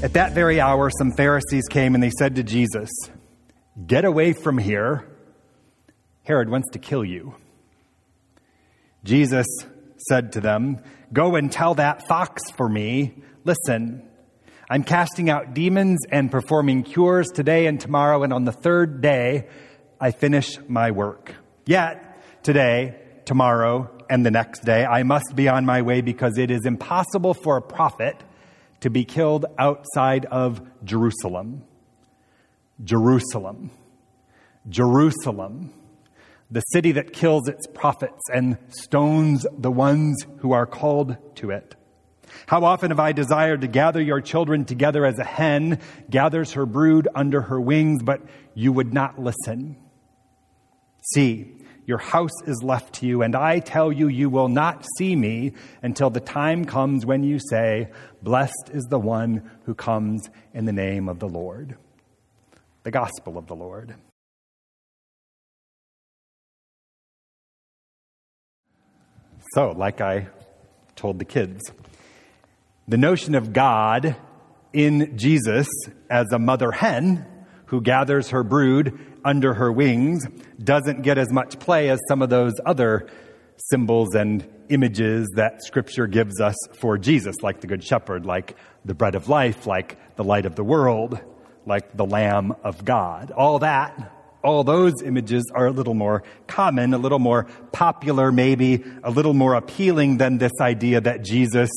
At that very hour, some Pharisees came and they said to Jesus, Get away from here. Herod wants to kill you. Jesus said to them, Go and tell that fox for me. Listen, I'm casting out demons and performing cures today and tomorrow, and on the third day, I finish my work. Yet, today, tomorrow, and the next day, I must be on my way because it is impossible for a prophet to be killed outside of Jerusalem. Jerusalem. Jerusalem. The city that kills its prophets and stones the ones who are called to it. How often have I desired to gather your children together as a hen gathers her brood under her wings, but you would not listen. See, your house is left to you, and I tell you, you will not see me until the time comes when you say, Blessed is the one who comes in the name of the Lord. The gospel of the Lord. So, like I told the kids, the notion of God in Jesus as a mother hen who gathers her brood under her wings doesn't get as much play as some of those other symbols and images that Scripture gives us for Jesus, like the Good Shepherd, like the bread of life, like the light of the world, like the Lamb of God. All that, all those images are a little more common, a little more popular, maybe a little more appealing than this idea that Jesus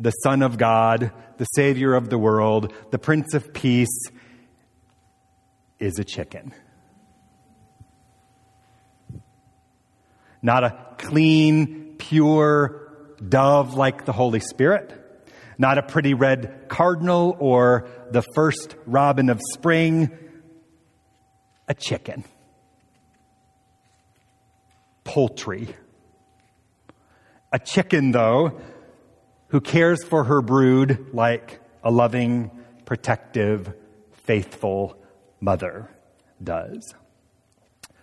the Son of God, the Savior of the world, the Prince of Peace, is a chicken. Not a clean, pure dove like the Holy Spirit. Not a pretty red cardinal or the first robin of spring. A chicken. Poultry. A chicken, though, who cares for her brood like a loving, protective, faithful mother does.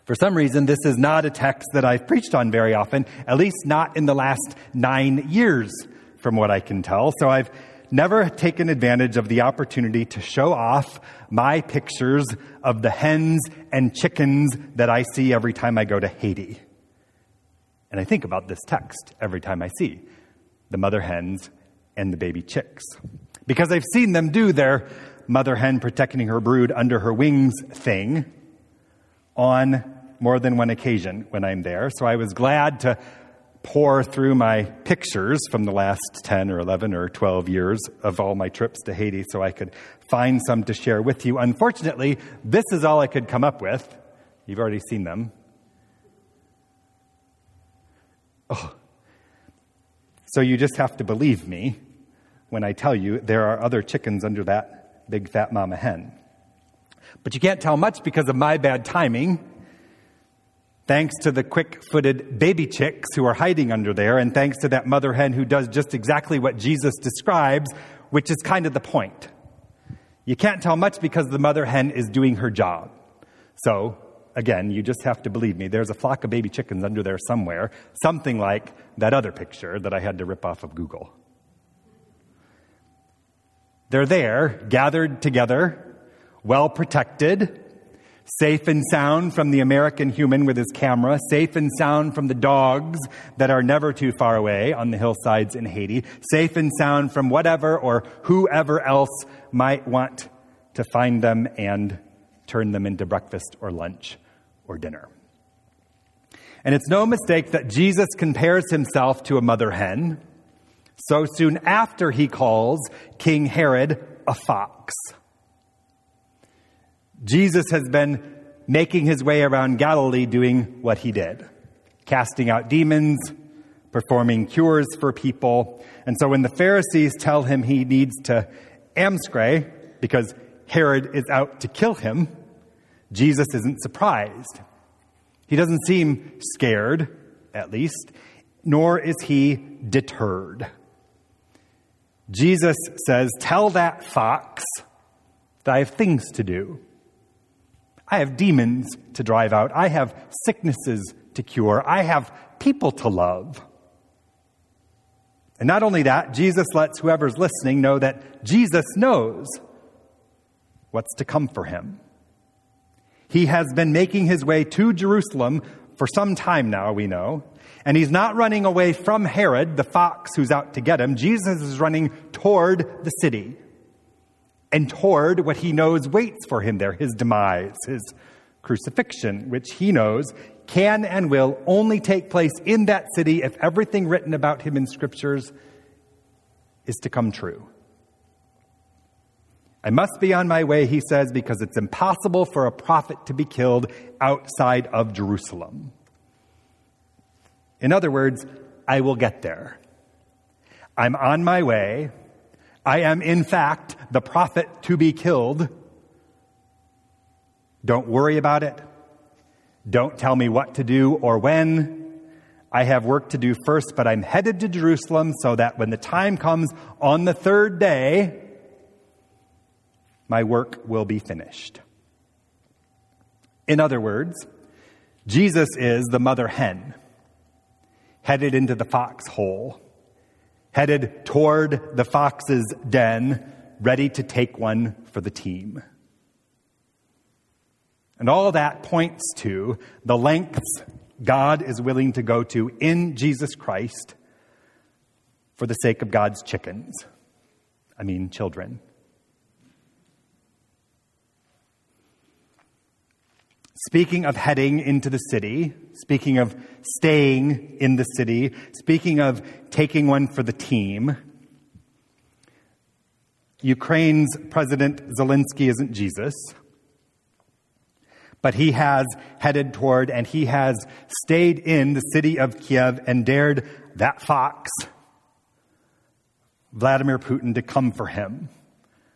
For some reason, this is not a text that I've preached on very often, at least not in the last nine years, from what I can tell. So I've never taken advantage of the opportunity to show off my pictures of the hens and chickens that I see every time I go to Haiti. And I think about this text every time I see the mother hens and the baby chicks. Because I've seen them do their mother hen protecting her brood under her wings thing on more than one occasion when I'm there. So I was glad to pour through my pictures from the last 10 or 11 or 12 years of all my trips to Haiti so I could find some to share with you. Unfortunately, this is all I could come up with. You've already seen them. Oh, so you just have to believe me when I tell you there are other chickens under that big fat mama hen. But you can't tell much because of my bad timing. Thanks to the quick footed baby chicks who are hiding under there, and thanks to that mother hen who does just exactly what Jesus describes, which is kind of the point. You can't tell much because the mother hen is doing her job. So, again, you just have to believe me. There's a flock of baby chickens under there somewhere, something like that other picture that I had to rip off of Google. They're there, gathered together, well protected, safe and sound from the American human with his camera, safe and sound from the dogs that are never too far away on the hillsides in Haiti, safe and sound from whatever or whoever else might want to find them and turn them into breakfast or lunch or dinner. And it's no mistake that Jesus compares himself to a mother hen so soon after he calls King Herod a fox. Jesus has been making his way around Galilee doing what he did casting out demons, performing cures for people. And so when the Pharisees tell him he needs to amscray because Herod is out to kill him, Jesus isn't surprised. He doesn't seem scared, at least, nor is he deterred. Jesus says, Tell that fox that I have things to do. I have demons to drive out. I have sicknesses to cure. I have people to love. And not only that, Jesus lets whoever's listening know that Jesus knows what's to come for him. He has been making his way to Jerusalem for some time now, we know. And he's not running away from Herod, the fox who's out to get him. Jesus is running toward the city and toward what he knows waits for him there, his demise, his crucifixion, which he knows can and will only take place in that city if everything written about him in scriptures is to come true. I must be on my way, he says, because it's impossible for a prophet to be killed outside of Jerusalem. In other words, I will get there. I'm on my way. I am, in fact, the prophet to be killed. Don't worry about it. Don't tell me what to do or when. I have work to do first, but I'm headed to Jerusalem so that when the time comes on the third day, my work will be finished. In other words, Jesus is the mother hen, headed into the foxhole, headed toward the fox's den, ready to take one for the team. And all that points to the lengths God is willing to go to in Jesus Christ for the sake of God's chickens. I mean, children. Speaking of heading into the city, speaking of staying in the city, speaking of taking one for the team, Ukraine's President Zelensky isn't Jesus, but he has headed toward and he has stayed in the city of Kiev and dared that fox, Vladimir Putin, to come for him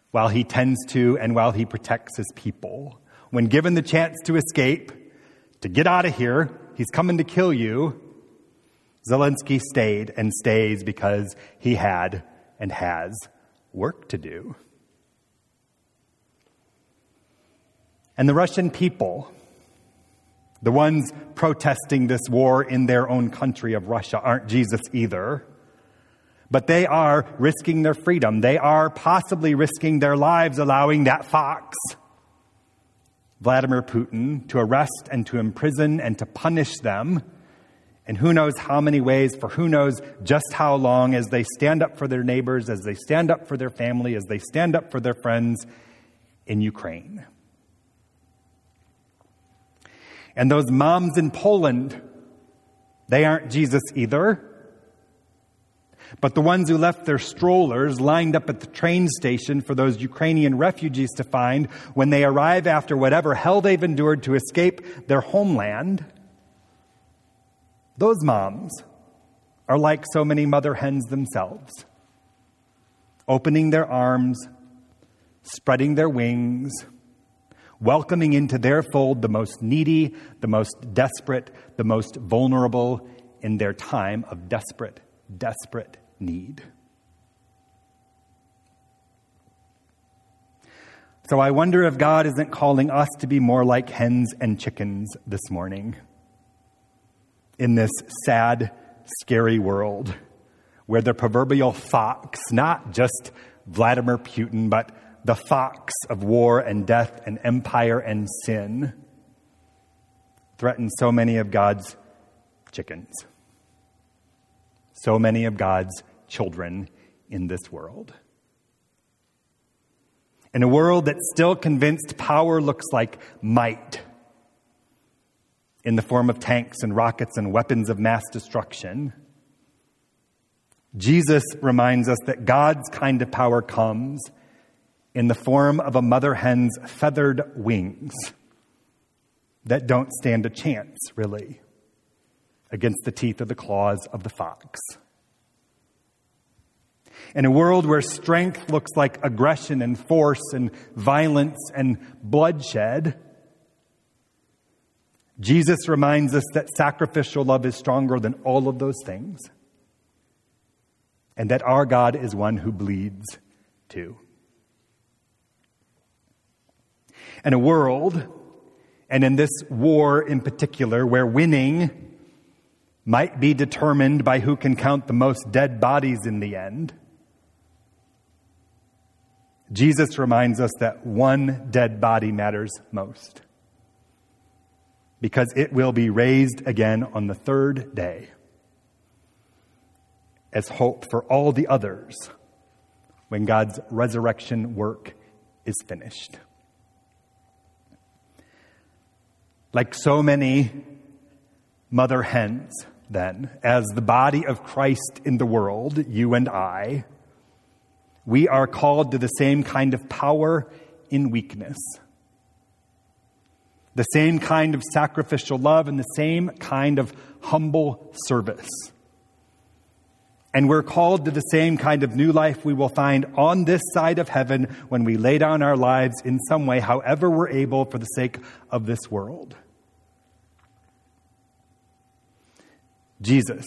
while he tends to and while he protects his people when given the chance to escape, to get out of here, he's coming to kill you. Zelensky stayed and stays because he had and has work to do. And the Russian people, the ones protesting this war in their own country of Russia, aren't Jesus either. But they are risking their freedom. They are possibly risking their lives, allowing that fox Vladimir Putin to arrest and to imprison and to punish them and who knows how many ways for who knows just how long as they stand up for their neighbors, as they stand up for their family, as they stand up for their friends in Ukraine. And those moms in Poland, they aren't Jesus either. But the ones who left their strollers lined up at the train station for those Ukrainian refugees to find when they arrive after whatever hell they've endured to escape their homeland, those moms are like so many mother hens themselves, opening their arms, spreading their wings, welcoming into their fold the most needy, the most desperate, the most vulnerable in their time of desperate desperate need. So I wonder if God isn't calling us to be more like hens and chickens this morning in this sad, scary world where the proverbial fox, not just Vladimir Putin, but the fox of war and death and empire and sin, threatens so many of God's chickens so many of God's children in this world. In a world that's still convinced power looks like might in the form of tanks and rockets and weapons of mass destruction, Jesus reminds us that God's kind of power comes in the form of a mother hen's feathered wings that don't stand a chance, really against the teeth or the claws of the fox. In a world where strength looks like aggression and force and violence and bloodshed, Jesus reminds us that sacrificial love is stronger than all of those things, and that our God is one who bleeds too. In a world, and in this war in particular, where winning might be determined by who can count the most dead bodies in the end. Jesus reminds us that one dead body matters most because it will be raised again on the third day as hope for all the others when God's resurrection work is finished. Like so many mother hens, then, as the body of Christ in the world, you and I, we are called to the same kind of power in weakness, the same kind of sacrificial love, and the same kind of humble service. And we're called to the same kind of new life we will find on this side of heaven when we lay down our lives in some way, however we're able, for the sake of this world. Jesus,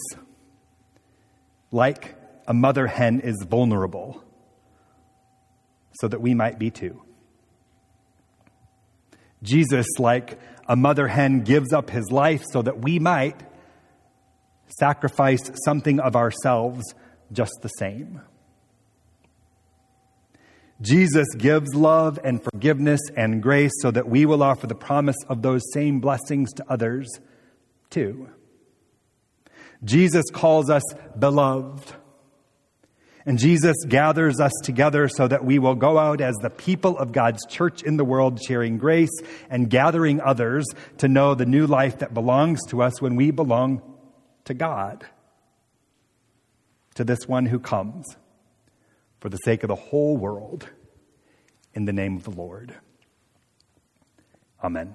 like a mother hen, is vulnerable so that we might be too. Jesus, like a mother hen, gives up his life so that we might sacrifice something of ourselves just the same. Jesus gives love and forgiveness and grace so that we will offer the promise of those same blessings to others too. Jesus calls us beloved. And Jesus gathers us together so that we will go out as the people of God's church in the world, sharing grace and gathering others to know the new life that belongs to us when we belong to God, to this one who comes for the sake of the whole world in the name of the Lord. Amen.